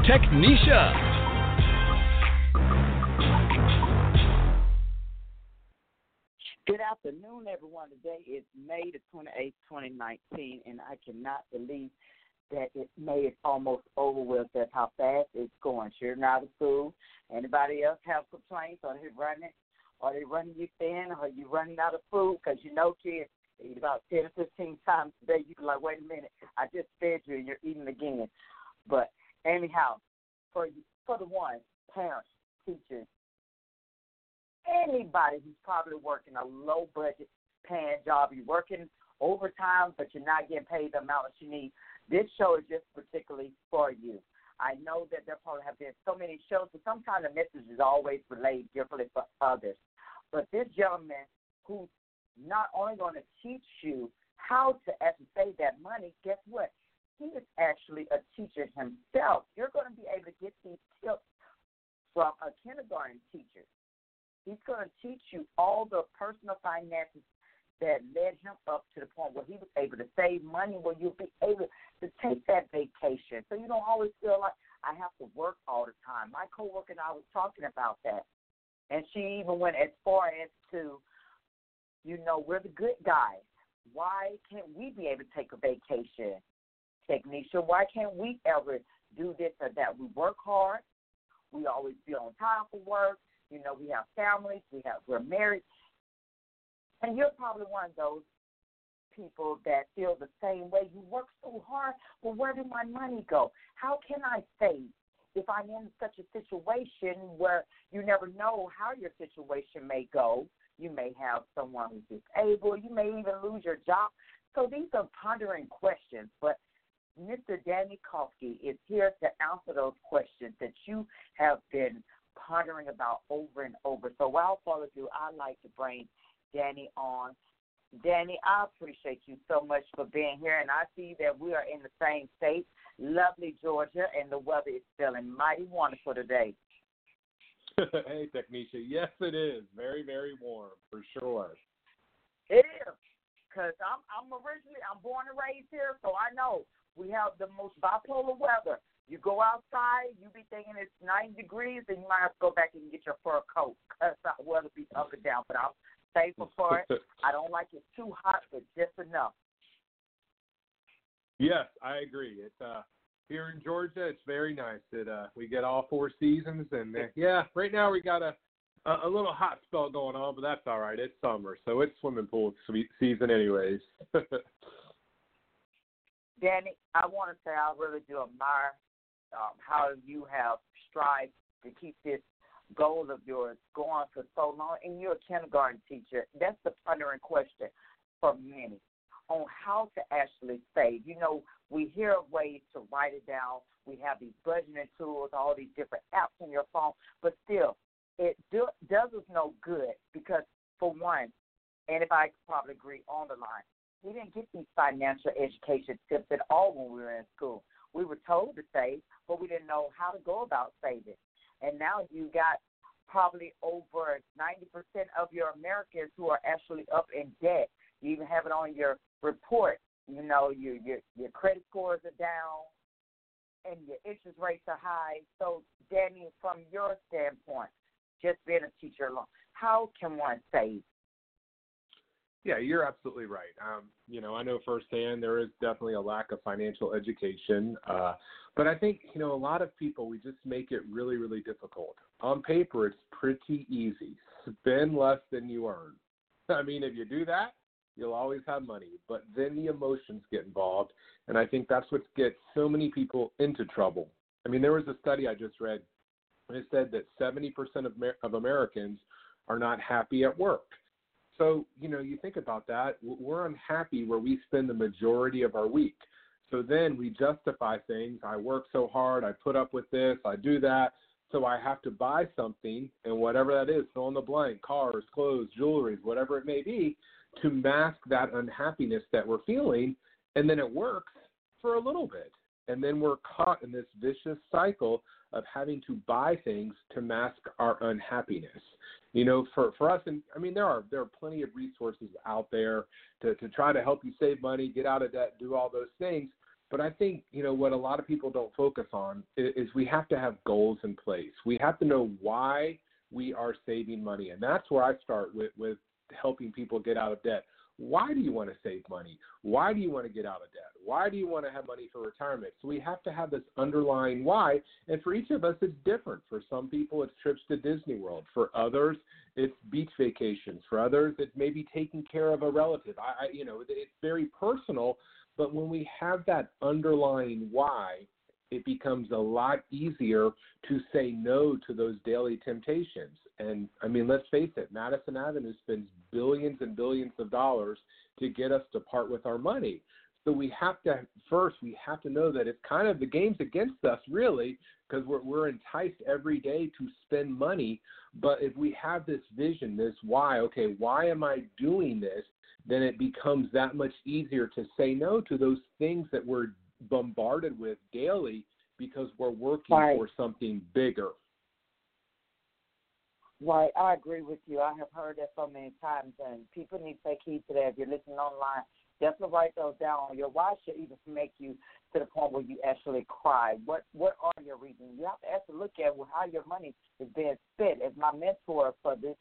Technisha. Good afternoon, everyone. Today is May the 28th, 2019, and I cannot believe that it May is almost over with. That's how fast it's going. Sure, out of school. Anybody else have complaints? Are they running? Are they running you thin? Are you running out of food? Because you know, kids eat about 10 or 15 times a day. You can like, wait a minute, I just fed you and you're eating again. But anyhow, for for the one, parents, teachers, anybody who's probably working a low budget paying job, you're working overtime, but you're not getting paid the amount that you need. This show is just particularly for you. I know that there probably have been so many shows, but sometimes the message is always relayed differently for others. But this gentleman who's not only going to teach you how to actually save that money, guess what? He is actually a teacher himself. You're going to be able to get these tips from a kindergarten teacher. He's going to teach you all the personal finances that led him up to the point where he was able to save money, where you'll be able to take that vacation. So you don't always feel like I have to work all the time. My coworker and I was talking about that, and she even went as far as to, you know, we're the good guys. Why can't we be able to take a vacation, Technisha? Why can't we ever do this or that? We work hard. We always be on time for work. You know, we have families. We have we're married. And you're probably one of those people that feel the same way. You work so hard. Well, where did my money go? How can I save? If I'm in such a situation where you never know how your situation may go, you may have someone who's disabled, you may even lose your job. So these are pondering questions, but Mr. Danny Kofke is here to answer those questions that you have been pondering about over and over. So without further ado, I'd like to bring Danny on. Danny, I appreciate you so much for being here, and I see that we are in the same state, lovely Georgia, and the weather is feeling mighty wonderful today. hey, Technisha. Yes, it is. Very, very warm for sure. It is, because I'm I'm originally I'm born and raised here, so I know we have the most bipolar weather. You go outside, you be thinking it's 90 degrees, and you might have to go back and get your fur coat because the weather be up and down. But I'm thankful for it. I don't like it too hot, but just enough. Yes, I agree. It's uh here in Georgia, it's very nice. that uh we get all four seasons, and uh, yeah, right now we got a a, a little hot spell going on, but that's all right. It's summer, so it's swimming pool season, anyways. Danny, I want to say I really do admire um, how you have strived to keep this goal of yours going for so long, and you're a kindergarten teacher. That's the pondering question for many on how to actually save. You know, we hear of ways to write it down. We have these budgeting tools, all these different apps on your phone, but still, it do, does us no good because, for one, and if I could probably agree on the line, we didn't get these financial education tips at all when we were in school. We were told to save, but we didn't know how to go about saving. And now you got probably over 90% of your Americans who are actually up in debt. You even have it on your report. You know, your your your credit scores are down, and your interest rates are high. So, Danny, from your standpoint, just being a teacher alone, how can one save? Yeah, you're absolutely right. Um, you know, I know firsthand there is definitely a lack of financial education, uh, but I think you know a lot of people we just make it really, really difficult. On paper, it's pretty easy. Spend less than you earn. I mean, if you do that, you'll always have money. But then the emotions get involved, and I think that's what gets so many people into trouble. I mean, there was a study I just read, and it said that 70% of, of Americans are not happy at work. So, you know, you think about that, we're unhappy where we spend the majority of our week. So then we justify things. I work so hard. I put up with this. I do that. So I have to buy something, and whatever that is, fill in the blank cars, clothes, jewelry, whatever it may be to mask that unhappiness that we're feeling. And then it works for a little bit. And then we're caught in this vicious cycle of having to buy things to mask our unhappiness. You know, for, for us, and I mean, there are there are plenty of resources out there to, to try to help you save money, get out of debt, do all those things. But I think you know what a lot of people don't focus on is, is we have to have goals in place. We have to know why we are saving money, and that's where I start with with helping people get out of debt. Why do you want to save money? Why do you want to get out of debt? Why do you want to have money for retirement? So we have to have this underlying why. And for each of us, it's different. For some people, it's trips to Disney World. For others, it's beach vacations. For others, it may be taking care of a relative. I, I you know, it's very personal. But when we have that underlying why, it becomes a lot easier to say no to those daily temptations. And I mean, let's face it, Madison Avenue spends billions and billions of dollars to get us to part with our money. So we have to first we have to know that it's kind of the game's against us really because we're we're enticed every day to spend money. But if we have this vision, this why, okay, why am I doing this? Then it becomes that much easier to say no to those things that we're bombarded with daily because we're working right. for something bigger. Right, I agree with you. I have heard that so many times, and people need to take heed to that. If you're listening online, definitely write those down. Your why should even make you to the point where you actually cry. What What are your reasons? You have to actually look at how your money is being spent. As my mentor for this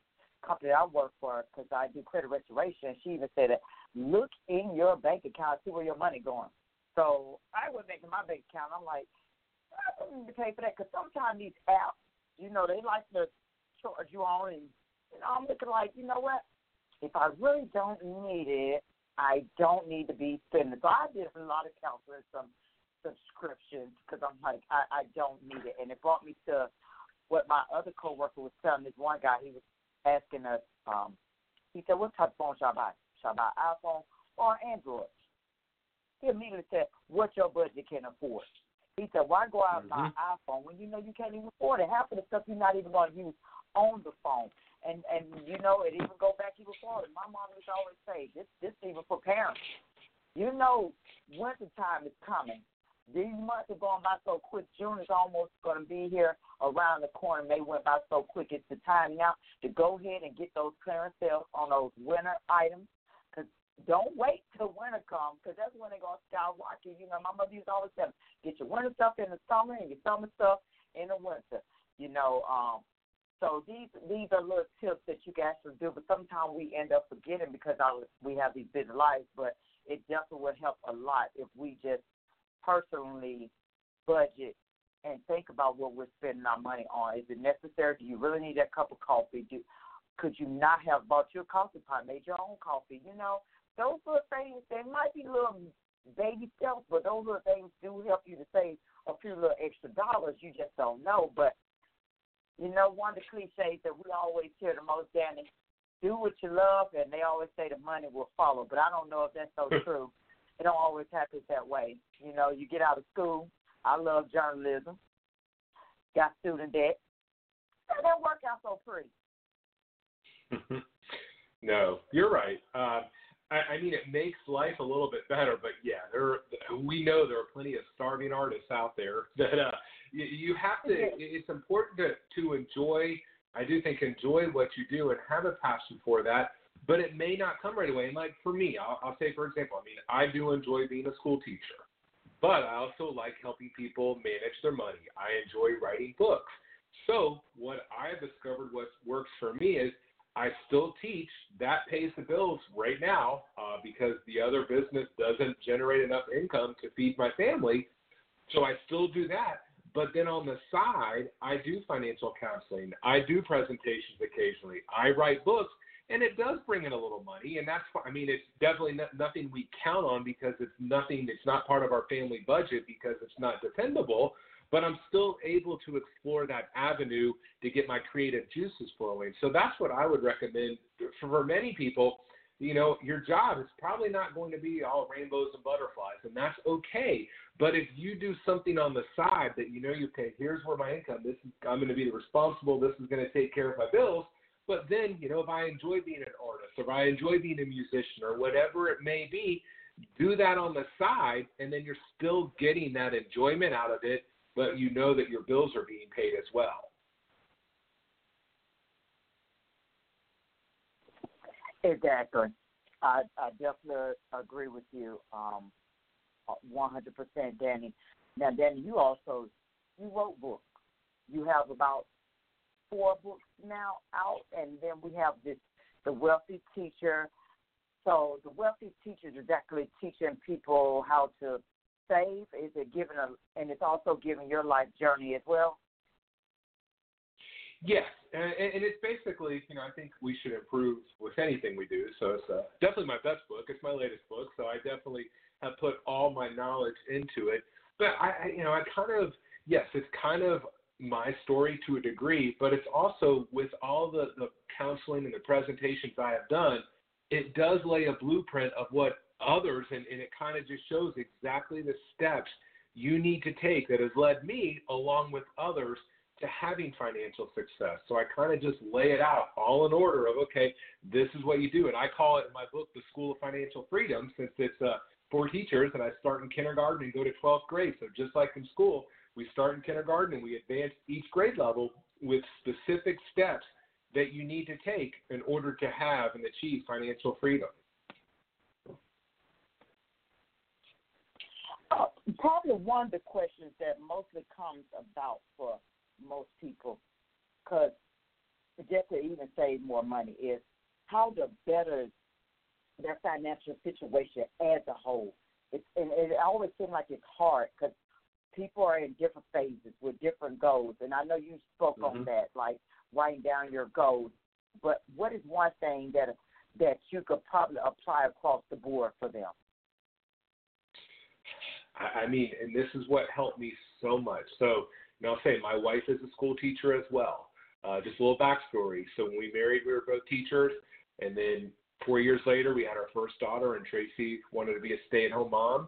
company I work for, because I do credit restoration, she even said that look in your bank account, see where your money going. So I was making my bank account. I'm like, I don't need to pay for that because sometimes these apps, you know, they like to charge you on, and know, I'm looking like, you know what? If I really don't need it, I don't need to be spending. So I did a lot of counseling, some subscriptions because I'm like, I, I don't need it, and it brought me to what my other coworker was telling this one guy. He was asking us. um He said, "What type of phone should I buy? Should I buy iPhone or Android?" He immediately said, "What your budget can afford." He said, "Why go out and buy an Mm-hmm. iPhone when you know you can't even afford it? Half of the stuff you're not even going to use on the phone." And and you know it even go back even farther. My mom used to always say, "This this even for parents. You know, winter time is coming. These months are going by so quick. June is almost going to be here around the corner. They went by so quick. It's the time now to go ahead and get those clearance sales on those winter items. Don't wait till winter comes, because that's when they're going to skyrocket. You know, my mother used to always tell me, get your winter stuff in the summer and your summer stuff in the winter. You know, um, so these these are little tips that you guys should do, but sometimes we end up forgetting because our, we have these busy lives. But it definitely would help a lot if we just personally budget and think about what we're spending our money on. Is it necessary? Do you really need that cup of coffee? Do could you not have bought your coffee pot, made your own coffee? You know, those little things. They might be little baby steps, but those little things do help you to save a few little extra dollars. You just don't know. But you know, one of the cliches that we always hear the most, Danny, do what you love, and they always say the money will follow. But I don't know if that's so hmm. true. It don't always happen that way. You know, you get out of school. I love journalism. Got student debt. That don't work out so pretty. no, you're right. Uh, I, I mean, it makes life a little bit better, but yeah, there. We know there are plenty of starving artists out there that uh, you, you have to. It's important to to enjoy. I do think enjoy what you do and have a passion for that, but it may not come right away. And like for me, I'll, I'll say for example, I mean, I do enjoy being a school teacher, but I also like helping people manage their money. I enjoy writing books. So what I've discovered what works for me is I still teach. That pays the bills right now uh, because the other business doesn't generate enough income to feed my family. So I still do that. But then on the side, I do financial counseling. I do presentations occasionally. I write books, and it does bring in a little money. And that's, I mean, it's definitely not, nothing we count on because it's nothing. It's not part of our family budget because it's not dependable but I'm still able to explore that avenue to get my creative juices flowing. So that's what I would recommend for, many people. you know, your job is probably not going to be all rainbows and butterflies, and that's okay. But if you do something on the side that you know you pay, here's where my income. This is I'm going to be responsible. This is going to take care of my bills. But then, you know, if I enjoy being an artist, if I enjoy being a musician, or whatever it may be, do that on the side, and then you're still getting that enjoyment out of it. But you know that your bills are being paid as well. Exactly. I, I definitely agree with you, um, 100%, Danny. Now, Danny, you also you wrote books. You have about four books now out, and then we have this the wealthy teacher. So the wealthy teacher is actually teaching people how to save. Is it giving a, and it's also giving your life journey as well. Yes, and, and it's basically, you know, I think we should improve with anything we do. So it's uh, definitely my best book. It's my latest book, so I definitely have put all my knowledge into it. But I, you know, I kind of, yes, it's kind of my story to a degree, but it's also with all the, the counseling and the presentations I have done, it does lay a blueprint of what others, and, and it kind of just shows exactly the steps you need to take that has led me, along with others, to having financial success. So I kind of just lay it out all in order of, okay, this is what you do. And I call it in my book the School of Financial Freedom since it's uh, for teachers and I start in kindergarten and go to 12th grade. So just like in school, we start in kindergarten and we advance each grade level with specific steps that you need to take in order to have and achieve financial freedom. Uh, probably one of the questions that mostly comes about for most people, because just to even save more money, is how to better their financial situation as a whole. It's, and it always seems like it's hard because people are in different phases with different goals. And I know you spoke mm-hmm. on that, like writing down your goals. But what is one thing that that you could probably apply across the board for them? I mean, and this is what helped me so much. So, you know, I'll say my wife is a school teacher as well. Uh, just a little backstory. So when we married, we were both teachers, and then four years later, we had our first daughter, and Tracy wanted to be a stay-at-home mom,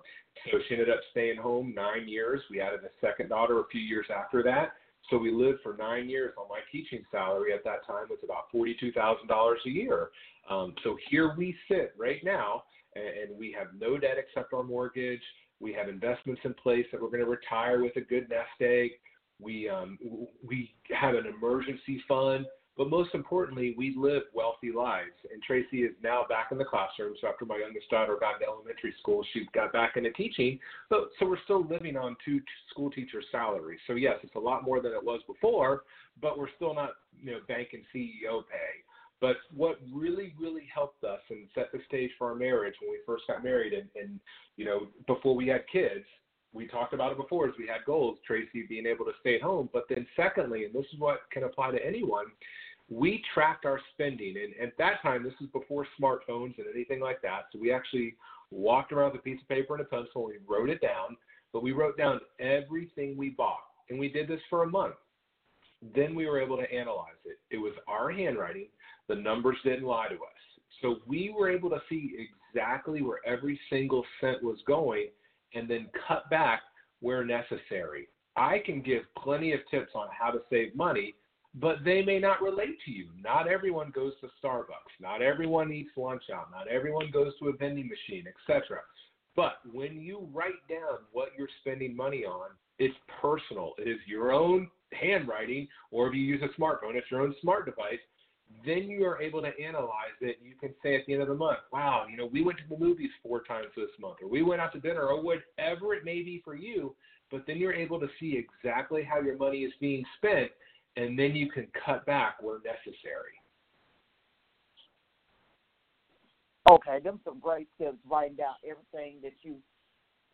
so she ended up staying home nine years. We added a second daughter a few years after that. So we lived for nine years on my teaching salary at that time was about forty-two thousand dollars a year. Um, so here we sit right now, and, and we have no debt except our mortgage. We have investments in place that we're going to retire with a good nest egg. We um, we have an emergency fund but most importantly, we live wealthy lives. And Tracy is now back in the classroom. So after my youngest daughter got into elementary school, she got back into teaching. But so we're still living on two school teacher salaries. So yes, it's a lot more than it was before, but we're still not, you know, bank and CEO pay. But what really, really helped us and set the stage for our marriage when we first got married and, and you know, before we had kids, we talked about it before as we had goals, Tracy being able to stay at home. But then secondly, and this is what can apply to anyone, we tracked our spending. And at that time, this is before smartphones and anything like that. So we actually walked around with a piece of paper and a pencil and we wrote it down. But we wrote down everything we bought. And we did this for a month. Then we were able to analyze it. It was our handwriting. The numbers didn't lie to us. So we were able to see exactly where every single cent was going and then cut back where necessary. I can give plenty of tips on how to save money, but they may not relate to you. Not everyone goes to Starbucks. Not everyone eats lunch out. Not everyone goes to a vending machine, etc. But when you write down what you're spending money on, it's personal. It is your own handwriting, or if you use a smartphone, it's your own smart device. Then you are able to analyze it. You can say at the end of the month, wow, you know, we went to the movies four times this month, or we went out to dinner, or whatever it may be for you. But then you're able to see exactly how your money is being spent and then you can cut back where necessary. Okay, them some great tips. Writing down everything that you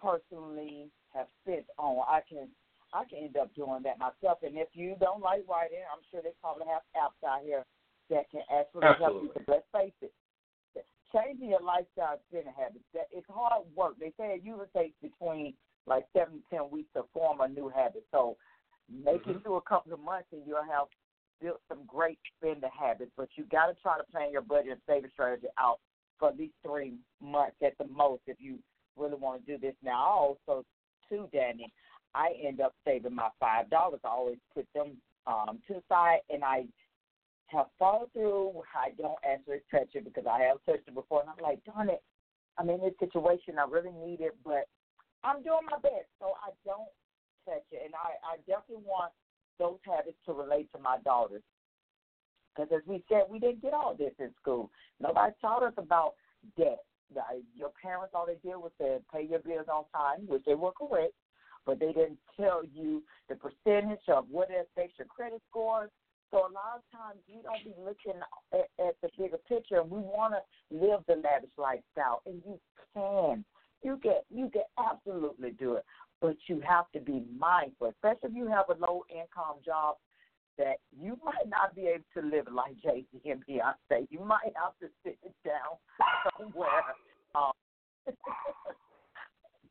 personally have spent on. I can I can end up doing that myself. And if you don't like writing, I'm sure they probably have apps out here that can actually Absolutely. help you. But let's face it, changing your lifestyle spending habits, that it's hard work. They say it usually takes between like seven to ten weeks to form a new habit. So Make mm-hmm. it through a couple of months and you'll have built some great spending habits. But you got to try to plan your budget and saving strategy out for at least three months at the most if you really want to do this. Now, also too, Danny, I end up saving my five dollars. I always put them um, to the side, and I have followed through. I don't actually touch it because I have touched it before, and I'm like, darn it. I'm in this situation. I really need it, but I'm doing my best, so I don't touch it. And I, I definitely want those habits to relate to my daughters. Because as we said, we didn't get all this in school. Nobody taught us about debt. Your parents, all they did was say, pay your bills on time, which they were correct, but they didn't tell you the percentage of what it affects your credit scores. So a lot of times you don't be looking at, at the bigger picture, and we want to live the lavish lifestyle, and you can. You get you can absolutely do it, but you have to be mindful, especially if you have a low income job that you might not be able to live like Jay Z and Beyonce. You might have to sit down somewhere. Um,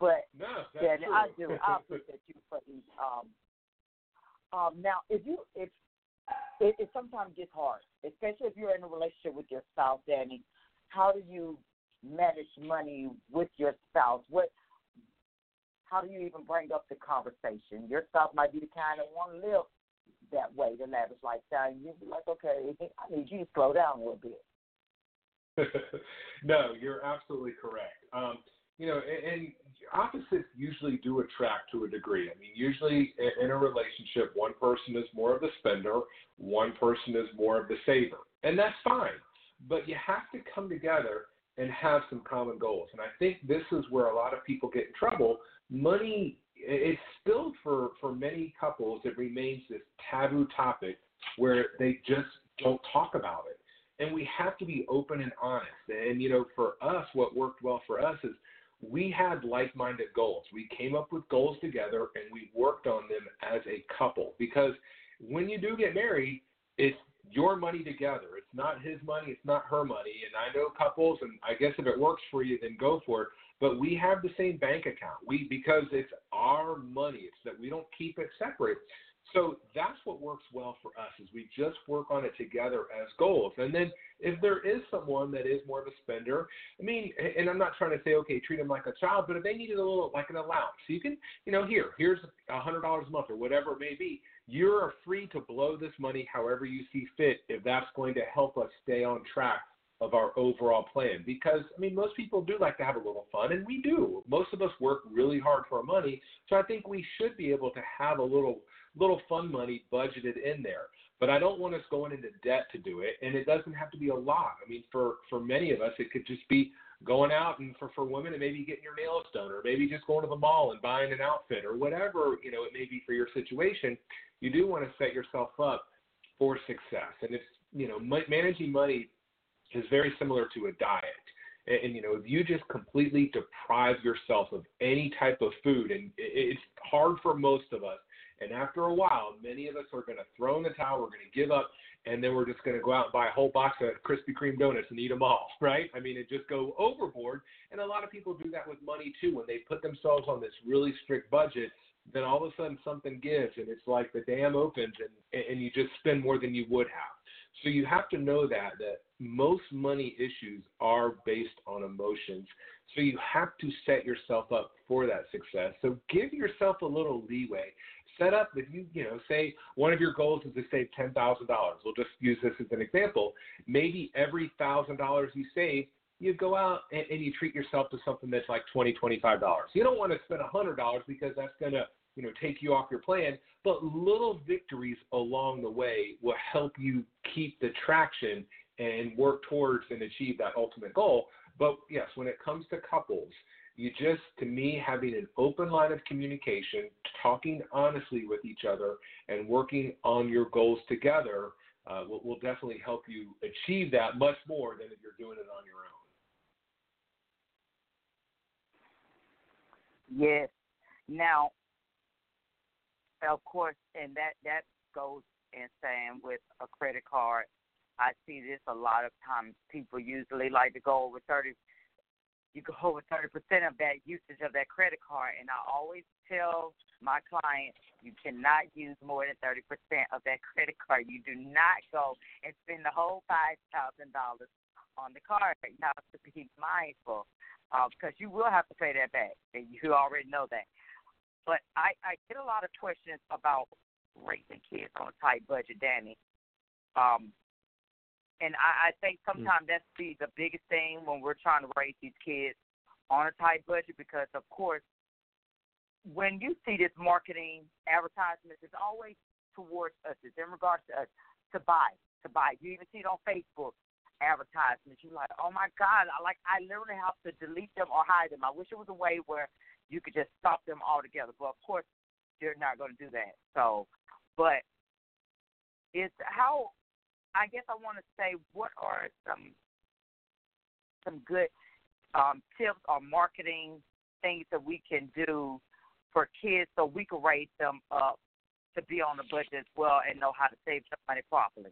but no, yeah, true. I do. I appreciate you for these. Um, um, now, if you if it, it sometimes gets hard, especially if you're in a relationship with your spouse, Danny. How do you manage money with your spouse? What how do you even bring up the conversation? Your spouse might be the kind that want to live that way, the lavish lifestyle. You'd be like, okay, I need you to slow down a little bit. no, you're absolutely correct. Um, you know, and, and opposites usually do attract to a degree. I mean, usually in a relationship, one person is more of the spender, one person is more of the saver, and that's fine. But you have to come together and have some common goals. And I think this is where a lot of people get in trouble. Money it's still for for many couples it remains this taboo topic where they just don't talk about it. And we have to be open and honest. And you know for us what worked well for us is we had like-minded goals. We came up with goals together and we worked on them as a couple. Because when you do get married it's your money together. It's not his money it's not her money. And i know couples and i guess if it works for you then go for it but we have the same bank account. We because it's our money. It's that we don't keep it separate. So that's what works well for us is we just work on it together as goals. And then if there is someone that is more of a spender, I mean, and I'm not trying to say okay, treat them like a child, but if they needed a little like an allowance, you can, you know, here, here's a hundred dollars a month or whatever it may be. You're free to blow this money however you see fit if that's going to help us stay on track of our overall plan because I mean most people do like to have a little fun and we do. Most of us work really hard for our money, so I think we should be able to have a little little fun money budgeted in there. But I don't want us going into debt to do it and it doesn't have to be a lot. I mean for for many of us it could just be going out and for for women it may be getting your nails done or maybe just going to the mall and buying an outfit or whatever, you know, it may be for your situation. You do want to set yourself up for success. And it's, you know, managing money is very similar to a diet. And, and, you know, if you just completely deprive yourself of any type of food, and it's hard for most of us. And after a while, many of us are going to throw in the towel. We're going to give up, and then we're just going to go out and buy a whole box of Krispy Kreme donuts and eat them all, right? I mean, it just go overboard. And a lot of people do that with money too. When they put themselves on this really strict budget, then all of a sudden something gives, and it's like the dam opens, and and you just spend more than you would have. So you have to know that that most money issues are based on emotions. So you have to set yourself up for that success. So give yourself a little leeway. Set up if you you know say one of your goals is to save ten thousand dollars. We'll just use this as an example. Maybe every thousand dollars you save, you go out and, and you treat yourself to something that's like twenty twenty five dollars. You don't want to spend a hundred dollars because that's gonna you know take you off your plan but little victories along the way will help you keep the traction and work towards and achieve that ultimate goal. But yes when it comes to couples you just to me having an open line of communication talking honestly with each other and working on your goals together uh, will, will definitely help you achieve that much more than if you're doing it on your own. Yes. Now of course, and that that goes in saying with a credit card. I see this a lot of times. People usually like to go over thirty. You go over thirty percent of that usage of that credit card, and I always tell my clients you cannot use more than thirty percent of that credit card. You do not go and spend the whole five thousand dollars on the card. You have to be mindful uh, because you will have to pay that back, and you already know that. But I, I get a lot of questions about raising kids on a tight budget, Danny. Um, and I, I think mm. sometimes mm. that's the the biggest thing when we're trying to raise these kids on a tight budget because of course when you see this marketing advertisements, it's always towards us. It's in regards to us to buy, to buy. You even see it on Facebook advertisements. You're like, oh my God, I like I literally have to delete them or hide them. I wish it was a way where you could just stop them altogether. But of course, you're not going to do that. So, but it's how I guess I want to say what are some some good um, tips or marketing things that we can do for kids so we can raise them up to be on the budget as well and know how to save some money properly.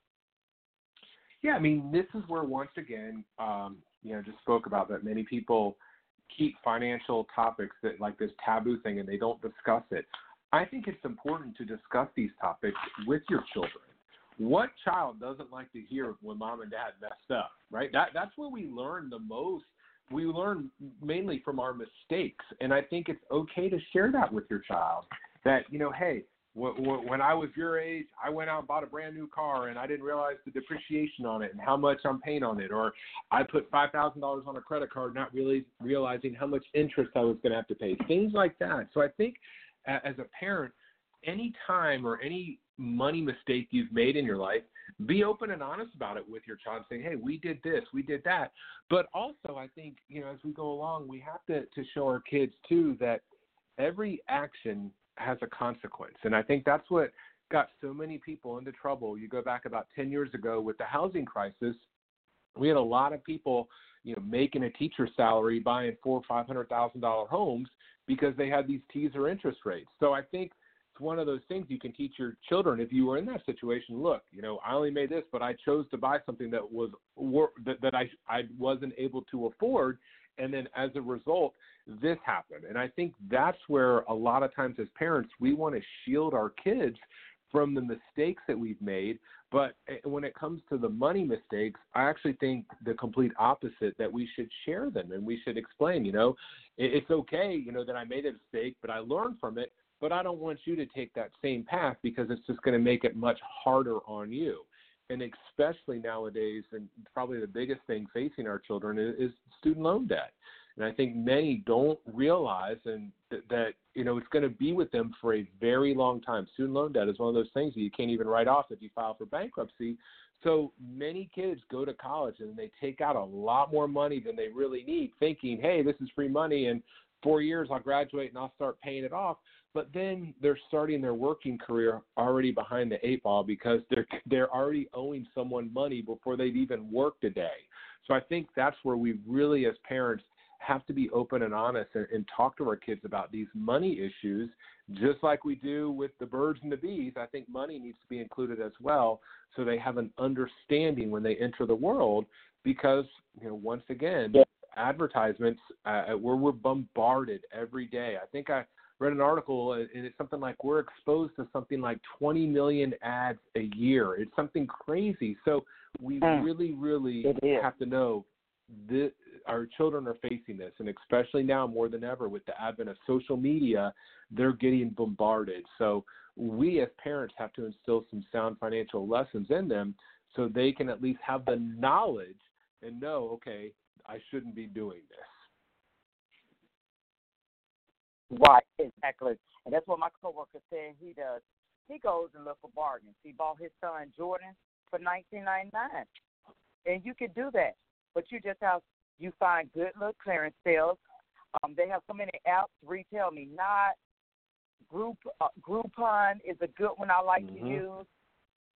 Yeah, I mean, this is where once again, um, you know, just spoke about that many people keep financial topics that like this taboo thing and they don't discuss it. I think it's important to discuss these topics with your children. What child doesn't like to hear when mom and dad messed up, right? That that's where we learn the most. We learn mainly from our mistakes, and I think it's okay to share that with your child. That you know, hey, when I was your age, I went out and bought a brand new car and I didn't realize the depreciation on it and how much I'm paying on it. Or I put five thousand dollars on a credit card, not really realizing how much interest I was going to have to pay. Things like that. So I think as a parent, any time or any money mistake you've made in your life, be open and honest about it with your child, saying, "Hey, we did this, we did that." But also, I think you know, as we go along, we have to to show our kids too that every action has a consequence. And I think that's what got so many people into trouble. You go back about 10 years ago with the housing crisis, we had a lot of people, you know, making a teacher salary buying four or five hundred thousand dollar homes because they had these teaser interest rates. So I think it's one of those things you can teach your children if you were in that situation. Look, you know, I only made this, but I chose to buy something that was that, that I I wasn't able to afford, and then as a result, this happened. And I think that's where a lot of times as parents, we want to shield our kids from the mistakes that we've made. But eh, when it comes to the money mistakes, I actually think the complete opposite that we should share them and we should explain, you know, it's okay, you know, that I made a mistake, but I learned from it. But I don't want you to take that same path because it's just going to make it much harder on you. And especially nowadays, and probably the biggest thing facing our children is, student loan debt and I think many don't realize and th- that you know it's going to be with them for a very long time. Student loan debt is one of those things that you can't even write off if you file for bankruptcy. So many kids go to college and they take out a lot more money than they really need, thinking, "Hey, this is free money, and four years I'll graduate and I'll start paying it off." But then they're starting their working career already behind the eight ball because they're they're already owing someone money before they've even worked a day. So I think that's where we really, as parents, have to be open and honest and, and, talk to our kids about these money issues, just like we do with the birds and the bees. I think money needs to be included as well, so they have an understanding when they enter the world. Because you know, once again, yeah. advertisements uh, where we're bombarded every day. I think I read an article and it's something like we're exposed to something like 20 million ads a year. It's something crazy. So we mm. really, really have to know this, our children are facing this, and especially now more than ever with the advent of social media, they're getting bombarded. So we as parents have to instill some sound financial lessons in them so they can at least have the knowledge and know, okay, I shouldn't be doing this. Right, exactly. And that's what my coworker said he does. He goes and look for bargains. He bought his son Jordan for nineteen ninety nine. And you could do that. But you just have you find good little clearance sales. Um, they have so many apps. RetailMeNot, Group uh, Groupon is a good one I like mm-hmm. to use.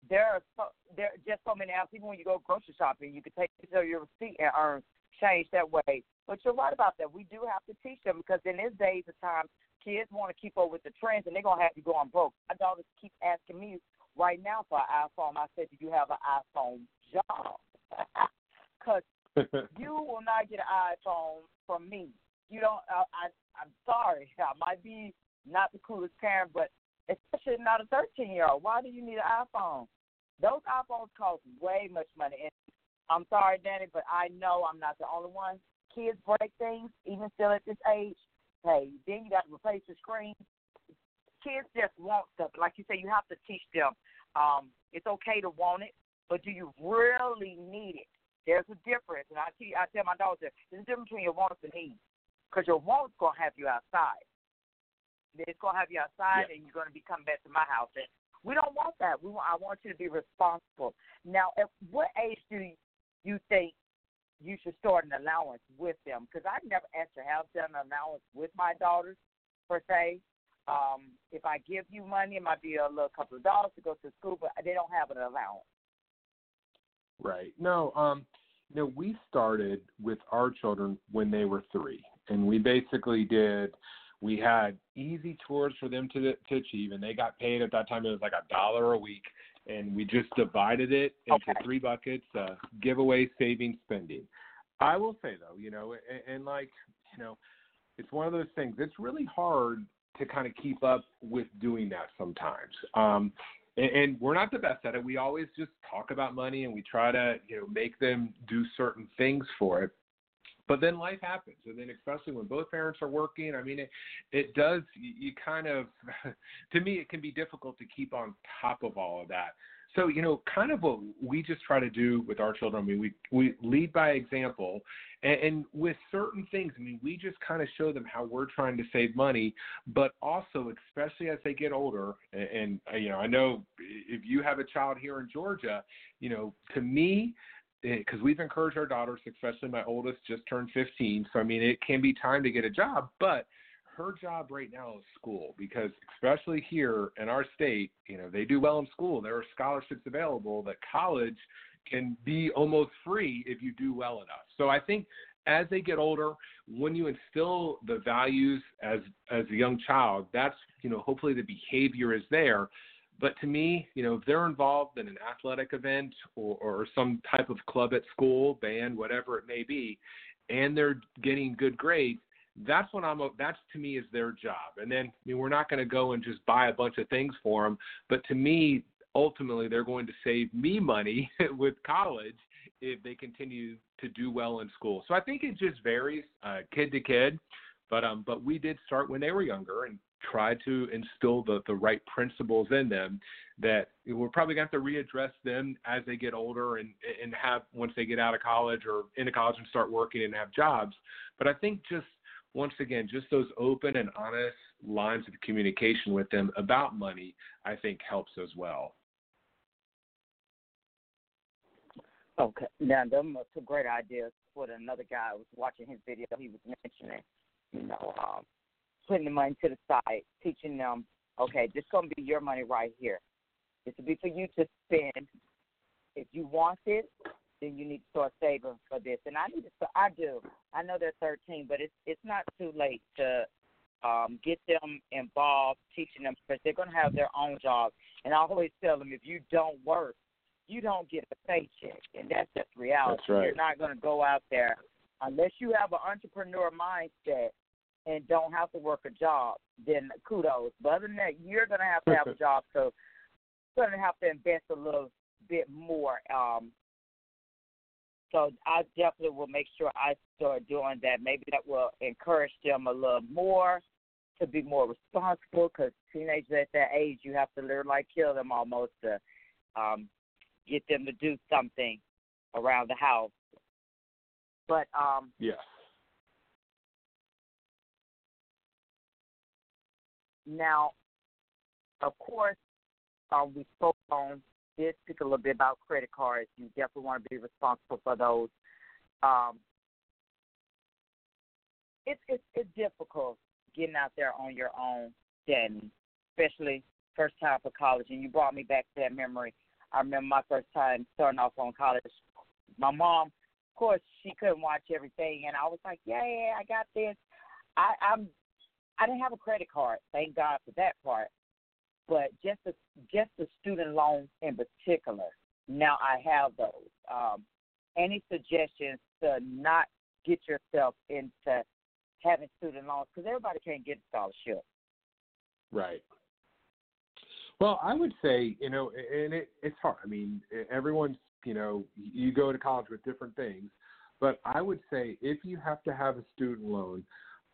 There are so, there are just so many apps. Even when you go grocery shopping, you can take your receipt and earn change that way. But you're right about that. We do have to teach them because in this days of time, kids want to keep up with the trends and they're gonna have you going broke. My daughter keeps asking me right now for an iPhone. I said, Do you have an iPhone job? Because you will not get an iPhone from me. You don't. I, I I'm sorry. I might be not the coolest parent, but especially not a 13 year old. Why do you need an iPhone? Those iPhones cost way much money, and I'm sorry, Danny, but I know I'm not the only one. Kids break things, even still at this age. Hey, then you got to replace the screen. Kids just want stuff. Like you say, you have to teach them. Um, it's okay to want it, but do you really need it? There's a difference, and I tell, I tell my daughters, there's a difference between your wants and needs. Because your wants gonna have you outside. It's gonna have you outside, yeah. and you're gonna be coming back to my house. And we don't want that. We want, I want you to be responsible. Now, at what age do you, you think you should start an allowance with them? Because I never actually have done an allowance with my daughters per se. Um, if I give you money, it might be a little couple of dollars to go to school, but they don't have an allowance. Right. No. Um. Know, we started with our children when they were three, and we basically did we had easy chores for them to to achieve, and they got paid at that time. It was like a dollar a week, and we just divided it into okay. three buckets: uh, giveaway, saving, spending. I will say though, you know, and, and like you know, it's one of those things. It's really hard to kind of keep up with doing that sometimes. Um, and, and we're not the best at it. We always just talk about money and we try to, you know, make them do certain things for it but then life happens. And then especially when both parents are working i mean it it does you you kind of to me it can be difficult to keep on top of all of that. So you know kind of what we just try to do with our children i mean we we lead by example. And, and with certain things i mean we just kind of show them how we're trying to save money but also especially as they get older and, and you know i know if you have a child here in georgia you know to me Eh, because we've encouraged our daughters, especially my oldest, just turned 15. So I mean, it can be time to get a job, but her job right now is school because especially here in our state, you know, they do well in school. There are scholarships available that college can be almost free if you do well enough. So I think as they get older, when you instill the values as as a young child, that's you know hopefully the behavior is there. But to me, you know, if they're involved in an athletic event or, or some type of club at school, band, whatever it may be, and they're getting good grades, that's what I'm. That's to me is their job. And then I mean, we're not going to go and just buy a bunch of things for them. But to me, ultimately, they're going to save me money with college if they continue to do well in school. So I think it just varies uh, kid to kid. But um, but we did start when they were younger, and try to instill the, the right principles in them that we're probably going to have to readdress them as they get older and, and have once they get out of college or into college and start working and have jobs. But I think just once again, just those open and honest lines of communication with them about money, I think helps as well. Okay, now them are two great ideas. What another guy was watching his video, he was mentioning, you know, um, putting the money to the side, teaching them, okay, this is going to be your money right here. This will be for you to spend. If you want it, then you need to start saving for this. And I need to, I do. I know they're 13, but it's it's not too late to um, get them involved, teaching them because they're going to have their own job. And I always tell them, if you don't work, you don't get a paycheck, and that's just reality. That's right. You're not going to go out there unless you have an entrepreneur mindset and don't have to work a job, then kudos. But other than that, you're going to have to have a job, so you're going to have to invest a little bit more. Um, so I definitely will make sure I start doing that. Maybe that will encourage them a little more to be more responsible because teenagers at that age, you have to literally like kill them almost to um, get them to do something around the house. But um, yes Now, of course, um, we spoke on did speak a little bit about credit cards. You definitely want to be responsible for those. Um, it's it's it's difficult getting out there on your own, Danny, especially first time for college. And you brought me back to that memory. I remember my first time starting off on college. My mom, of course, she couldn't watch everything, and I was like, "Yeah, yeah, I got this." I, I'm I didn't have a credit card. Thank God for that part. But just the just the student loans in particular. Now I have those. Um, any suggestions to not get yourself into having student loans because everybody can't get a scholarship. Right. Well, I would say, you know, and it, it's hard. I mean, everyone's you know, you go to college with different things. But I would say if you have to have a student loan,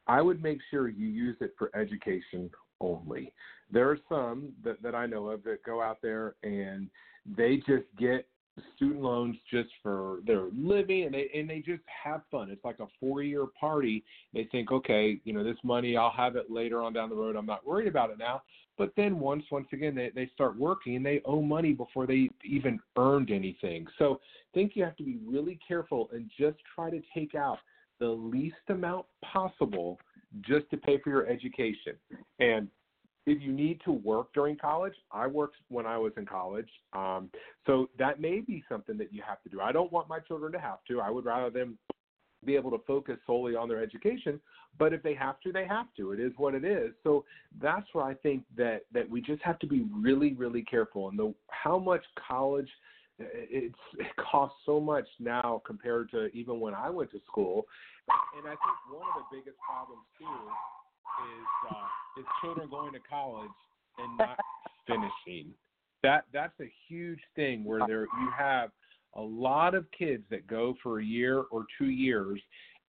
I would make sure you use it for education only. There are some that, that I know of that go out there and they just get student loans just for their living and they and they just have fun. It's like a four year party. They think, okay, you know, this money I'll have it later on down the road. I'm not worried about it now. But then once once again they, they start working and they owe money before they even earned anything. So I think you have to be really careful and just try to take out the least amount possible just to pay for your education. And if you need to work during college, I worked when I was in college. Um, so that may be something that you have to do. I don't want my children to have to. I would rather them be able to focus solely on their education. But if they have to, they have to. It is what it is. So that's where I think that that we just have to be really, really careful. And the how much college it's it costs so much now compared to even when I went to school. And I think one of the biggest problems too is uh, is children going to college and not finishing. That that's a huge thing where there you have a lot of kids that go for a year or two years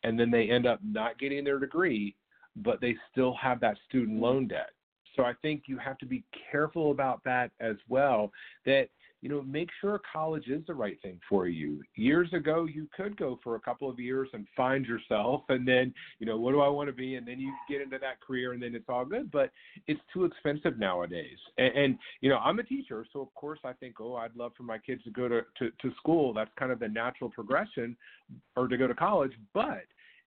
and then they end up not getting their degree, but they still have that student loan debt. So I think you have to be careful about that as well. That you know, make sure college is the right thing for you. Years ago, you could go for a couple of years and find yourself, and then, you know, what do I want to be? And then you get into that career, and then it's all good. But it's too expensive nowadays. And, and you know, I'm a teacher, so of course I think, oh, I'd love for my kids to go to, to, to school. That's kind of the natural progression, or to go to college. But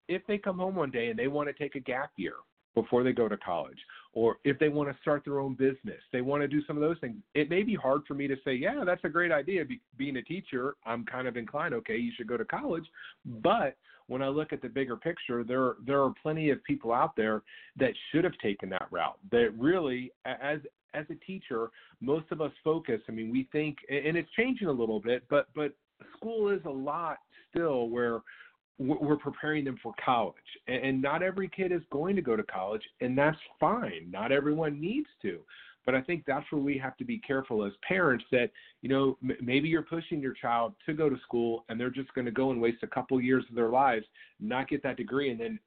if they come home one day and they want to take a gap year before they go to college or if they want to start their own business they want to do some of those things it may be hard for me to say yeah that's a great idea Be- being a teacher i'm kind of inclined okay you should go to college. But when i look at the bigger picture there there are plenty of people out there that should have taken that route that really as as a teacher most of us focus i mean we think and it's changing a little bit but but school is a lot still where we're preparing them for college. And not every kid is going to go to college, and that's fine. Not everyone needs to. But I think that's where we have to be careful as parents that, you know, maybe you're pushing your child to go to school and they're just going to go and waste a couple years of their lives, not get that degree, and then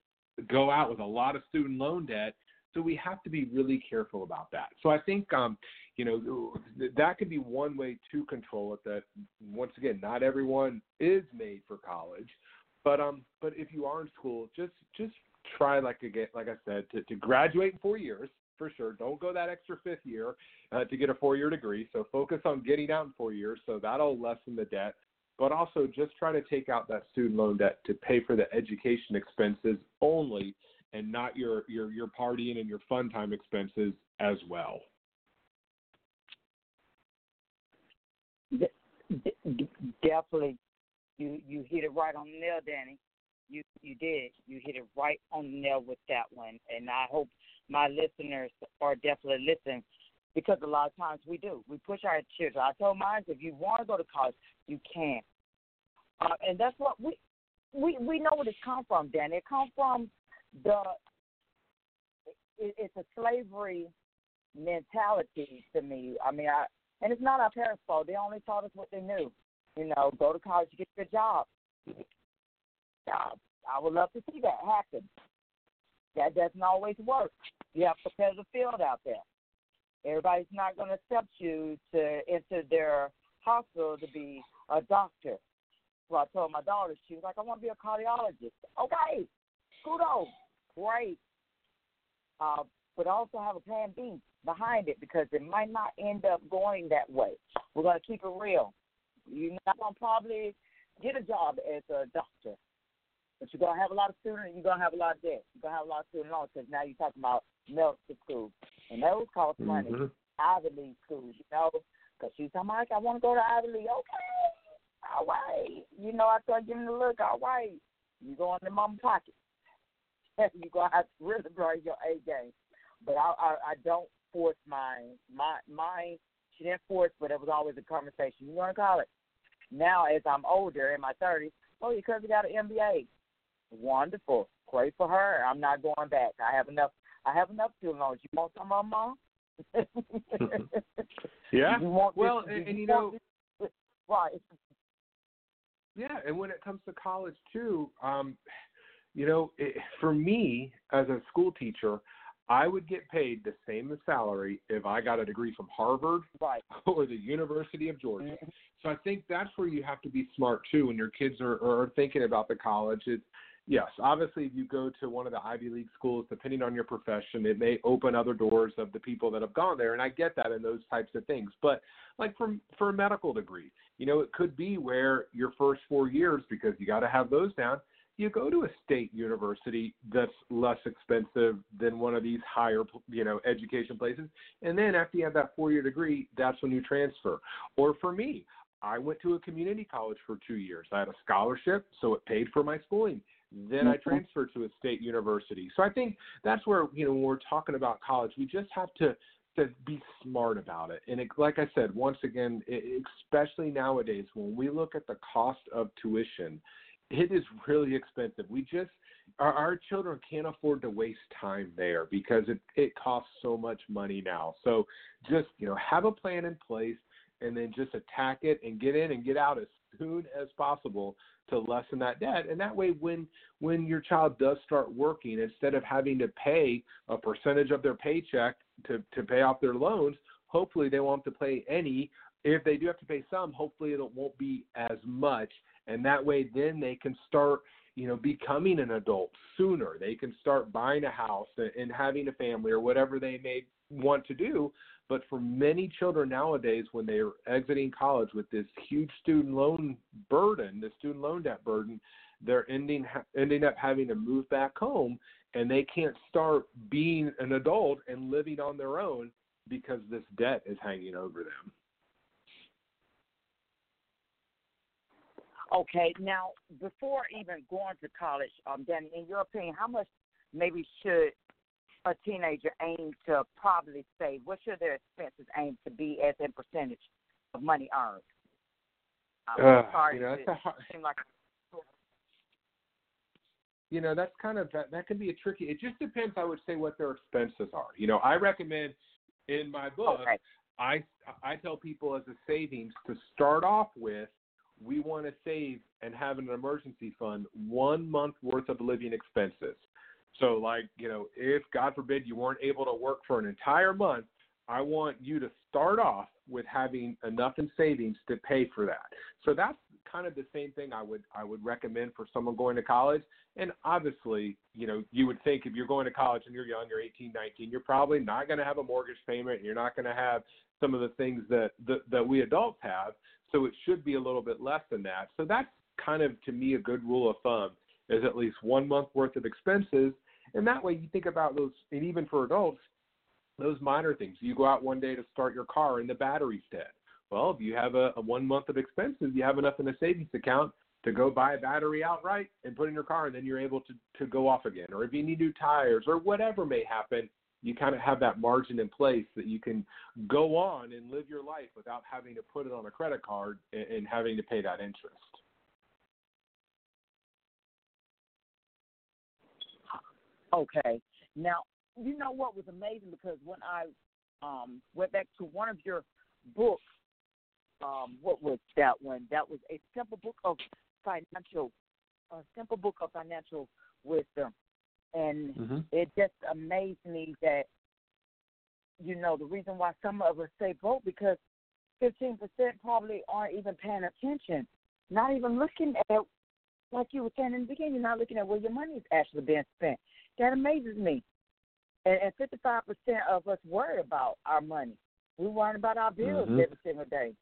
go out with a lot of student loan debt. So we have to be really careful about that. So I think, um, you know, that could be one way to control it. That once again, not everyone is made for college. But um, but if you are in school, just just try like again, like I said, to, to graduate in four years for sure. Don't go that extra fifth year uh, to get a four year degree. So focus on getting out in four years. So that'll lessen the debt. But also just try to take out that student loan debt to pay for the education expenses only, and not your your your partying and your fun time expenses as well. Definitely you you hit it right on the nail, Danny. You you did. You hit it right on the nail with that one. And I hope my listeners are definitely listening because a lot of times we do. We push our children. I told mine if you want to go to college, you can. Uh, and that's what we we we know where it come from, Danny. It comes from the it, it's a slavery mentality to me. I mean, I and it's not our parents' fault. They only taught us what they knew. You know, go to college, get a job. Uh, I would love to see that happen. That doesn't always work. You have a competitive field out there. Everybody's not going to accept you to enter their hospital to be a doctor. So I told my daughter, she was like, I want to be a cardiologist. Okay, kudos, great. Uh, but also have a plan B behind it because it might not end up going that way. We're going to keep it real. You're not gonna probably get a job as a doctor, but you're gonna have a lot of students. You're gonna have a lot of debt. You're gonna have a lot of student loans because now you're talking about medical school, and those cost money. Mm-hmm. Ivy League schools, you know, because she's talking like I want to go to Ivy League. Okay, all right. You know, I start giving the look. All right, you go in the mama pocket. you're gonna have to really bring your A game. But I, I, I don't force my my my. She didn't force, but it was always a conversation. You going to college? Now as I'm older in my 30s, oh, your cousin got an MBA. Wonderful. Great for her. I'm not going back. I have enough. I have enough student loans. You want some of them, Mom? yeah. You want well, this, and, and you know, know, right. Yeah, and when it comes to college too, um, you know, it, for me as a school teacher, I would get paid the same salary if I got a degree from Harvard right. or the University of Georgia. Mm-hmm. So I think that's where you have to be smart too when your kids are, are thinking about the college. It's yes, obviously if you go to one of the Ivy League schools, depending on your profession, it may open other doors of the people that have gone there, and I get that in those types of things. But like for for a medical degree, you know, it could be where your first four years, because you got to have those down, you go to a state university that's less expensive than one of these higher, you know, education places, and then after you have that four year degree, that's when you transfer. Or for me, I went to a community college for two years. I had a scholarship, so it paid for my schooling. Then I Mm-hmm. transferred to a state university. So I think that's where you know when we're talking about college, we just have to to be smart about it. And it, like I said, once again, it, especially nowadays when we look at the cost of tuition, it is really expensive. We just our, our children can't afford to waste time there because it it costs so much money now. So just you know have a plan in place and then just attack it and get in and get out as soon as possible to lessen that debt and that way when when your child does start working instead of having to pay a percentage of their paycheck to to pay off their loans hopefully they won't have to pay any if they do have to pay some hopefully it won't be as much and that way then they can start you know becoming an adult sooner they can start buying a house and, having a family or whatever they may want to do but for many children nowadays, when they're exiting college with this huge student loan burden, the student loan debt burden, they're ending ending up having to move back home, and they can't start being an adult and living on their own because this debt is hanging over them. Okay, now before even going to college, um, Danny, in your opinion, how much maybe should a teenager aim to probably save? What should their expenses aim to be as a percentage of money earned? Um, Uh, sorry, you know, that's a hard, like you know that's kind of that, that can be a tricky. It just depends. I would say what their expenses are. You know, I recommend in my book. okay, I I tell people as a savings to start off with, we want to save and have an emergency fund one month worth of living expenses. So like, you know, if God forbid you weren't able to work for an entire month, I want you to start off with having enough in savings to pay for that. So that's kind of the same thing I would I would recommend for someone going to college. And obviously, you know, you would think if you're going to college and you're young, you're 18, 19, you're probably not going to have a mortgage payment. You're not going to have some of the things that, that that we adults have. So it should be a little bit less than that. So that's kind of to me a good rule of thumb is at least one month worth of expenses. And that way you think about those, and even for adults, those minor things. You go out one day to start your car and the battery's dead. Well, if you have a, a one month of expenses, you have enough in a savings account to go buy a battery outright and put in your car, and then you're able to, to go off again. Or if you need new tires or whatever may happen, you kind of have that margin in place that you can go on and live your life without having to put it on a credit card and, and having to pay that interest. okay. Now, you know what was amazing because when I um, went back to one of your books, um, what was that one? That was a simple book of financial, a simple book of financial wisdom, and Mm-hmm. it just amazed me that you know the reason why some of us stay broke because fifteen percent probably aren't even paying attention, not even looking at like you were saying in the beginning, you're not looking at where your money is actually being spent. That amazes me. And and fifty five percent of us worry about our money. We worry about our bills Mhm. every single day.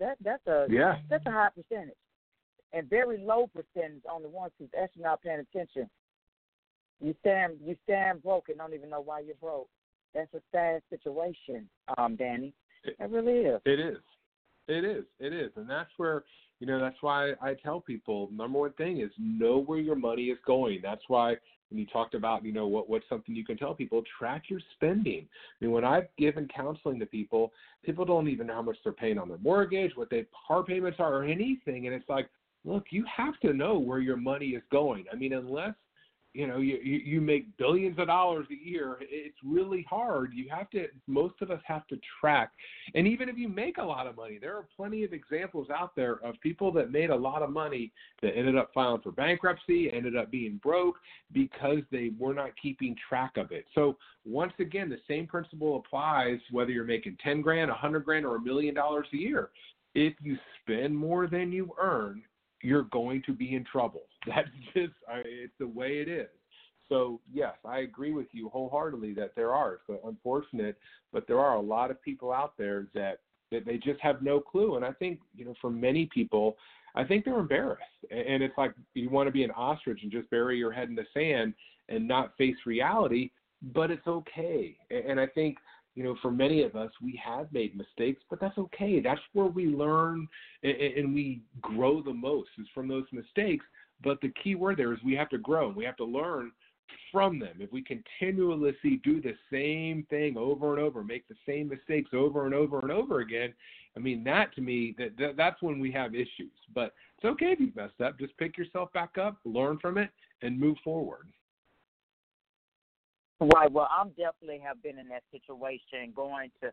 That that's a Yeah. that's a high percentage. And very low percentage on the ones who's actually not paying attention. You stand you stand broke and don't even know why you're broke. That's a sad situation, um, Danny. It- It really is. It is. It is. It is. And that's where, you know, that's why I tell people number one thing is know where your money is going. That's why when you talked about, you know, what what's something you can tell people, track your spending. I mean, when I've given counseling to people, people don't even know how much they're paying on their mortgage, what their car payments are, or anything. And it's like, look, you have to know where your money is going. I mean, unless you know you you make billions of dollars a year it's really hard. You have to most of us have to track. And even if you make a lot of money there are plenty of examples out there of people that made a lot of money that ended up filing for bankruptcy ended up being broke because they were not keeping track of it. So once again the same principle applies whether you're making 10 grand a 100 grand or a million dollars a year. If you spend more than you earn you're going to be in trouble. That's just it's the way it is. So yes, I agree with you wholeheartedly that there are. It's unfortunate, but there are a lot of people out there that that they just have no clue. And I think you know, for many people, I think they're embarrassed. And it's like you want to be an ostrich and just bury your head in the sand and not face reality. But it's okay. And I think you know, for many of us, we have made mistakes, but that's okay. That's where we learn and, we grow the most is from those mistakes. But the key word there is we have to grow. And we have to learn from them. If we continuously do the same thing over and over, make the same mistakes over and over and over again, I mean, that to me, that, that that's when we have issues. But it's okay if you messed up. Just pick yourself back up, learn from it, and move forward. Right. Well, I'm definitely have been in that situation, going to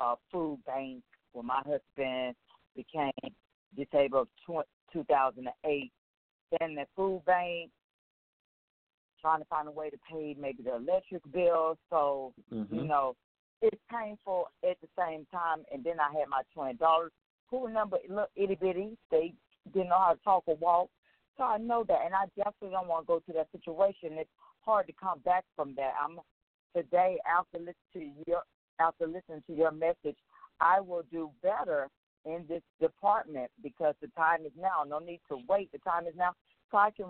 a food bank when my husband became disabled in 2008. Then the food bank, trying to find a way to pay maybe the electric bill. So mm-hmm. you know, it's painful at the same time. And then I had my twenty dollars. Who number Look, itty bitty. They didn't know how to talk or walk. So I know that, and I definitely don't want to go to that situation. It's hard to come back from that. I'm today after listening to your after listening to your message, I will do better in this department because the time is now. No need to wait. The time is now, so I can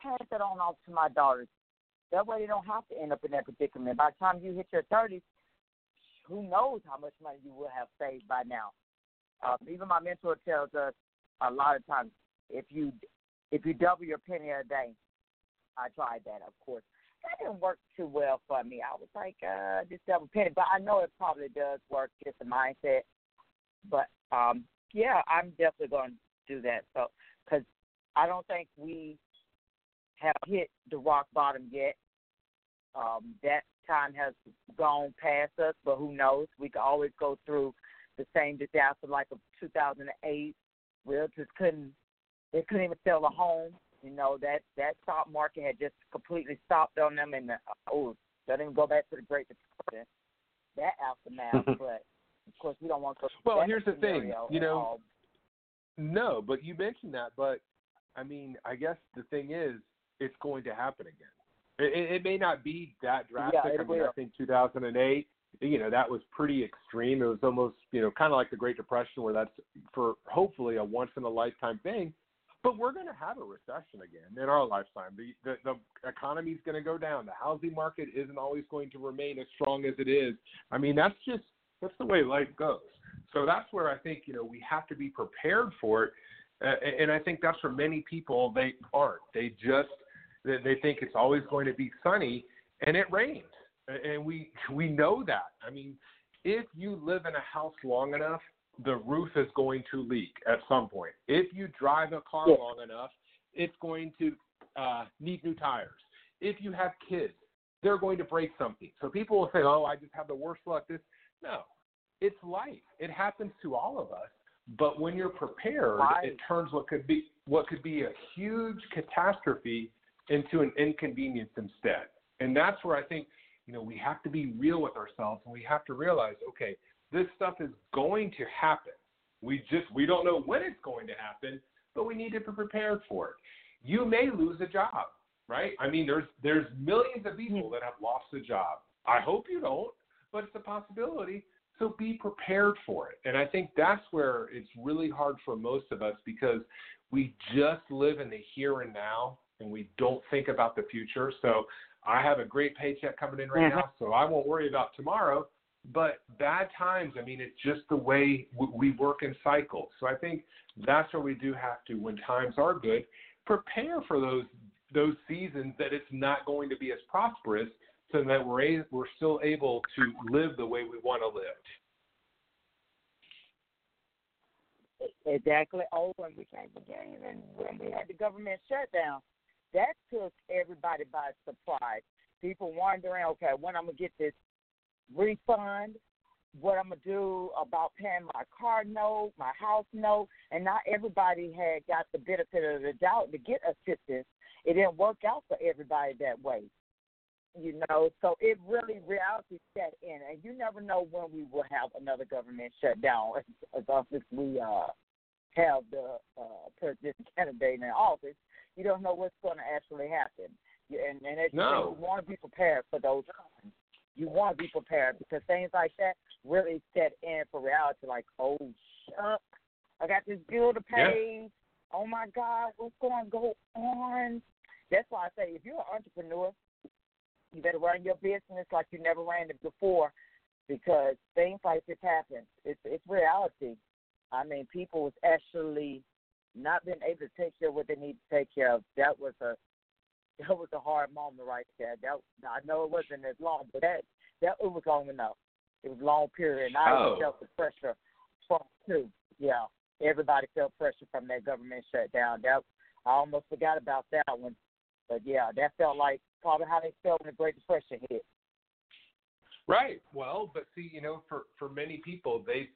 pass it on off to my daughters. That way, they don't have to end up in that predicament. By the time you hit your thirties, who knows how much money you will have saved by now. Uh, even my mentor tells us a lot of times if you if you double your penny a day, I tried that, of course that didn't work too well for me. I was like, uh, this double penny, but I know it probably does work, just the mindset. But um, yeah, I'm definitely going to do that. So, because I don't think we have hit the rock bottom yet. Um, that time has gone past us, but who knows? We could always go through the same disaster like of 2008. Realtors couldn't, they couldn't even sell a home you know that that stock market had just completely stopped on them, and the, oh, don't even go back to the Great Depression. That aftermath, but of course we don't want to. Well, here's the thing, you know. No, but you mentioned that, but I mean, I guess the thing is, it's going to happen again. It, it may not be that drastic. Yeah, I mean, I think 2008 you know that was pretty extreme it was almost you know kind of like the great depression where that's for hopefully a once in a lifetime thing but we're going to have a recession again in our lifetime. The the, the economy is going to go down. The housing market isn't always going to remain as strong as it is. I mean, that's just that's the way life goes. So that's where I think you know we have to be prepared for it. Uh, and I think that's for many people they aren't. They just they think it's always going to be sunny and it rains, and we we know that. I mean, if you live in a house long enough, the roof is going to leak at some point. If you drive a car yeah. long enough, it's going to uh, need new tires. If you have kids, they're going to break something. So people will say, "Oh, I just have the worst luck." This no, it's life. It happens to all of us. But when you're prepared, it turns what could be what could be a huge catastrophe into an inconvenience instead. And that's where I think you know we have to be real with ourselves and we have to realize, okay, this stuff is going to happen. We just we don't know when it's going to happen, but we need to be prepared for it. You may lose a job, right? I mean, there's there's millions of people that have lost a job. I hope you don't, but it's a possibility. So be prepared for it. And I think that's where it's really hard for most of us because we just live in the here and now and we don't think about the future. So I have a great paycheck coming in right now, so I won't worry about tomorrow. But bad times, I mean, it's just the way we work in cycles. So I think that's where we do have to, when times are good, prepare for those those seasons that it's not going to be as prosperous, so that we're a, we're still able to live the way we want to live. Exactly. Oh, when we came again, and when we had the government shutdown, that took everybody by surprise. People wondering, okay, when I'm gonna get this refund, what I'm gonna do about paying my car note, my house note, and not everybody had got the benefit of the doubt to get assistance. It didn't work out for everybody that way, you know. So it really reality set in, and you never know when we will have another government shutdown as, as long as we uh have the uh, president candidate in office. You don't know what's going to actually happen, and and as no. you want to be prepared for those times you want to be prepared because things like that really set in for reality. Like, oh, shuck, I got this bill to pay. Yeah. Oh my God, what's going to go on? That's why I say if you're an entrepreneur, you better run your business like you never ran it before because things like this happen. It's it's reality. I mean, people was actually not being able to take care of what they need to take care of. That was a that was a hard moment right there. That I know it wasn't as long, but that that it was long enough. It was a long period, and I oh. felt the pressure from too. Yeah, everybody felt pressure from that government shutdown. That I almost forgot about that one, but yeah, that felt like probably how they felt when the Great Depression hit. Right. Well, but see, you know, for for many people, they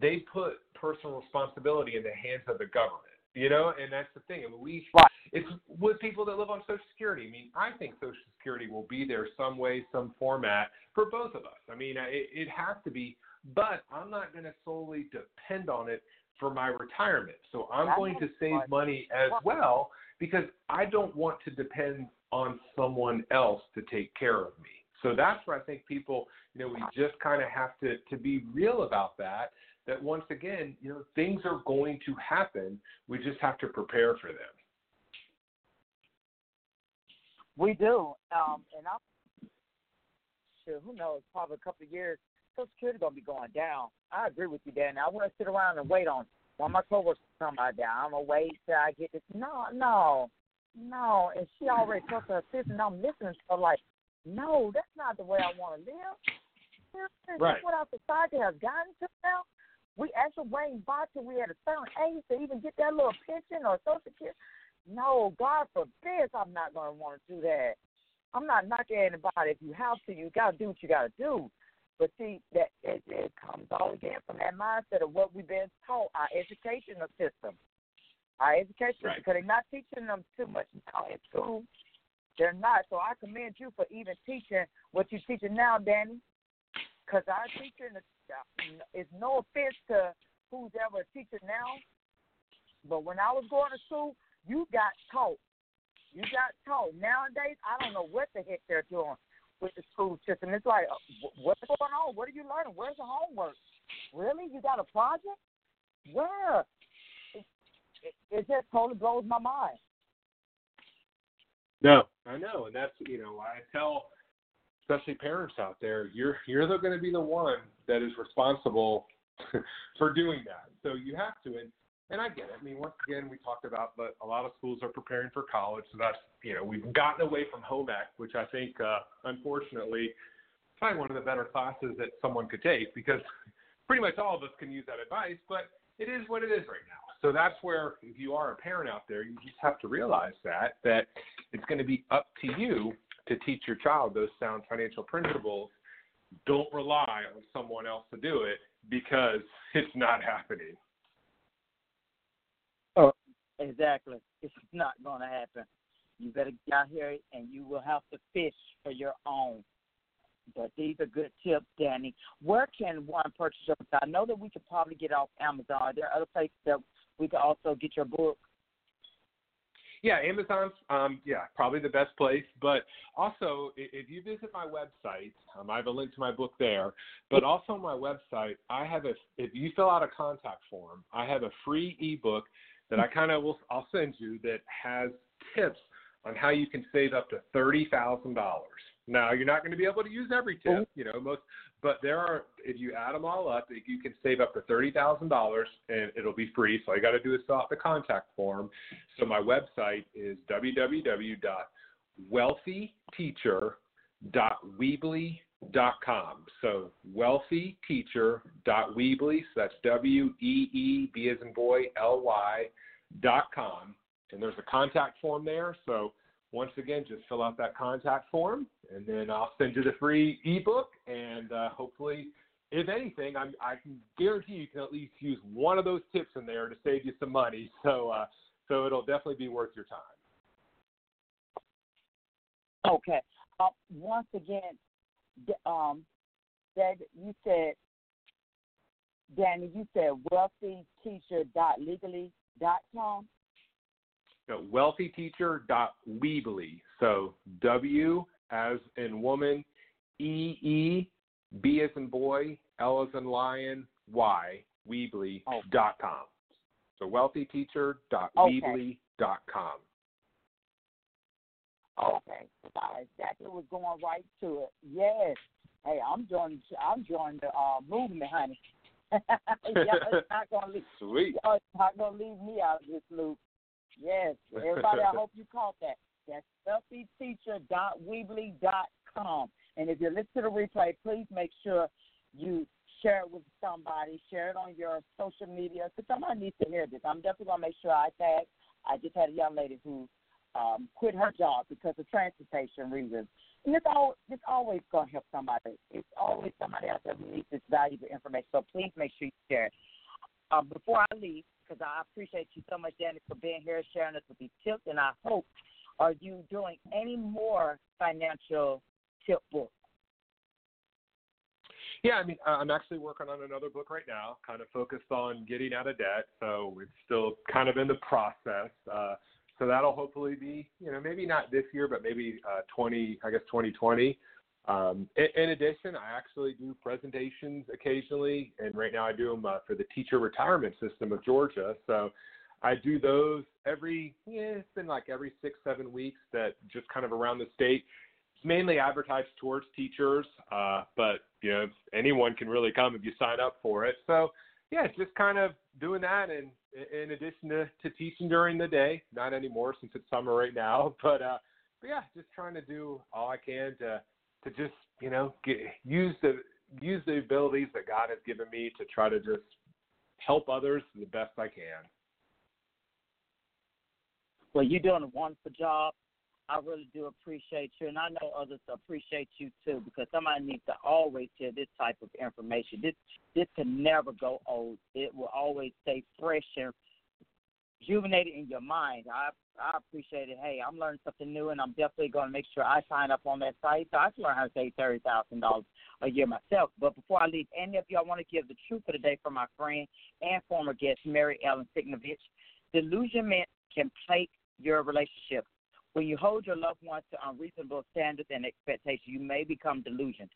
they put personal responsibility in the hands of the government. You know, and that's the thing. I mean, we right. It's with people that live on Social Security. I mean, I think Social Security will be there some way, some format for both of us. I mean, it, it has to be, but I'm not going to solely depend on it for my retirement. So I'm That's going to save money as well because I don't want to depend on someone else to take care of me. So that's where I think people, you know, we just kind of have to to be real about that that once again, you know, things are going to happen. We just have to prepare for them. We do, um, and I'm sure. Who knows? Probably a couple of years, Social Security gonna be going down. I agree with you, Dan. I want to sit around and wait on one of my coworkers come out down. I'm gonna wait till I get this. No, no, no. And she already took her assistant. I'm listening to her like, no, that's not the way I want to live. Right. That's what our society has gotten to now. We actually waiting by till we at a certain age to even get that little pension or social security. No, God forbid I'm not going to want to do that. I'm not knocking anybody. If you have to, you got to do what you got to do. But see, that it, it comes all again from that mindset of what we've been taught, our educational system. Our education right. because they're not teaching them too much now in school. They're not. So I commend you for even teaching what you're teaching now, Danny. Because our teaching uh, is no offense to who's ever a teacher now, but when I was going to school, you got taught. You got taught. Nowadays, I don't know what the heck they're doing with the school system. It's like, uh, what's going on? What are you learning? Where's the homework? Really? You got a project? Where? It, it, it just totally blows my mind. No, I know, and that's you know I tell especially parents out there, you're you're going to be the one that is responsible for doing that. So you have to, and and I get it. I mean, once again, we talked about, but a lot of schools are preparing for college, so that's you know we've gotten away from home ec, which I think uh, unfortunately probably one of the better classes that someone could take because pretty much all of us can use that advice, but it is what it is right now. So that's where if you are a parent out there, you just have to realize that that it's going to be up to you to teach your child those sound financial principles, don't rely on someone else to do it because it's not happening. Exactly. It's not going to happen. You better get out here and you will have to fish for your own. But these are good tips, Danny. Where can one purchase your book? I know that we could probably get off Amazon. Are there other places that we could also get your book? Yeah, Amazon's um, yeah probably the best place. But also, if you visit my website, um, I have a link to my book there. But also on my website, I have a if you fill out a contact form, I have a free ebook that I kind of will I'll send you that has tips on how you can save up to thirty thousand dollars. Now you're not going to be able to use every tip, you know, most, but there are if you add them all up, you can save up to thirty thousand dollars, and it'll be free. So all you got to do is fill out the contact form. So my website is www.wealthyteacher.weebly.com. So wealthyteacher.weebly. So that's W E E B as in boy L Y dot com and there's a contact form there. So once again, just fill out that contact form, and then I'll send you the free ebook. And uh, hopefully, if anything, I'm, I can guarantee you can at least use one of those tips in there to save you some money. So uh, so it'll definitely be worth your time. Okay. Uh, once again, um, that you said, Danny, you said wealthyteacher.legally.com. No, wealthyteacher.weebly. So W as in woman, E E, B as in boy, L as in lion, Y, weebly.com. So wealthyteacher.weebly.com. Okay, I exactly was going right to it. Yes. Hey, I'm joining. I'm joining the uh, movement, honey. y'all not gonna leave. Sweet. Y'all not gonna leave me out of this loop. Yes, everybody. I hope you caught that. That's wealthyteacher.weebly.com. And if you listen to the replay, please make sure you share it with somebody. Share it on your social media because somebody needs to hear this. I'm definitely gonna make sure I tag. I just had a young lady who um, quit her job because of transportation reasons. And it's, all, it's always going to help somebody. It's always somebody out there who needs this valuable information. So please make sure you share it. Um, before I leave, because I appreciate you so much, Danny, for being here, sharing us with these tips, and I hope are you doing any more financial tip books? Yeah, I mean, I'm actually working on another book right now, kind of focused on getting out of debt. So it's still kind of in the process. Uh, so that'll hopefully be, you know, maybe not this year, but maybe uh, 20, I guess 2020. Um, in, in, addition, I actually do presentations occasionally, and right now I do them uh, for the teacher retirement system of Georgia. So I do those every, yeah, it's been like every six, seven weeks that just kind of around the state. It's mainly advertised towards teachers, uh, but you know anyone can really come if you sign up for it. So yeah, just kind of doing that, and in addition to, to teaching during the day, not anymore since it's summer right now, but uh, but yeah, just trying to do all I can to to just you know get, use the use the abilities that God has given me to try to just help others the best I can. Well, you're doing a wonderful job. I really do appreciate you, and I know others appreciate you too, because somebody needs to always hear this type of information. This this can never go old. It will always stay fresh and rejuvenated in your mind. I I appreciate it. Hey, I'm learning something new, and I'm definitely going to make sure I sign up on that site so I can learn how to save thirty thousand dollars a year myself. But before I leave, any of you, I want to give the truth of the day from my friend and former guest Mary Ellen Signovich. Delusionment can plague your relationship when you hold your loved ones to unreasonable standards and expectations, you may become delusioned.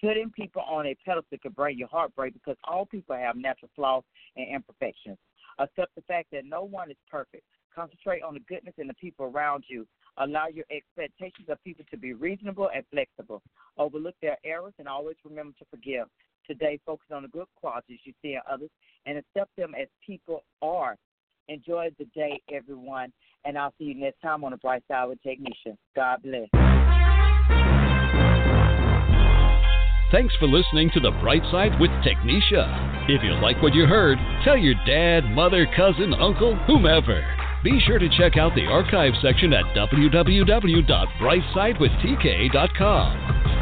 Putting people on a pedestal can bring your heartbreak because all people have natural flaws and imperfections. Accept the fact that no one is perfect. Concentrate on the goodness in the people around you. Allow your expectations of people to be reasonable and flexible. Overlook their errors and always remember to forgive. Today, focus on the good qualities you see in others and accept them as people are. Enjoy the day, everyone, and I'll see you next time on the Bright Side with Technisha. God bless. Thanks for listening to The Bright Side with Technisha. If you like what you heard, tell your dad, mother, cousin, uncle, whomever. Be sure to check out the archive section at www.brightsidewithtk.com.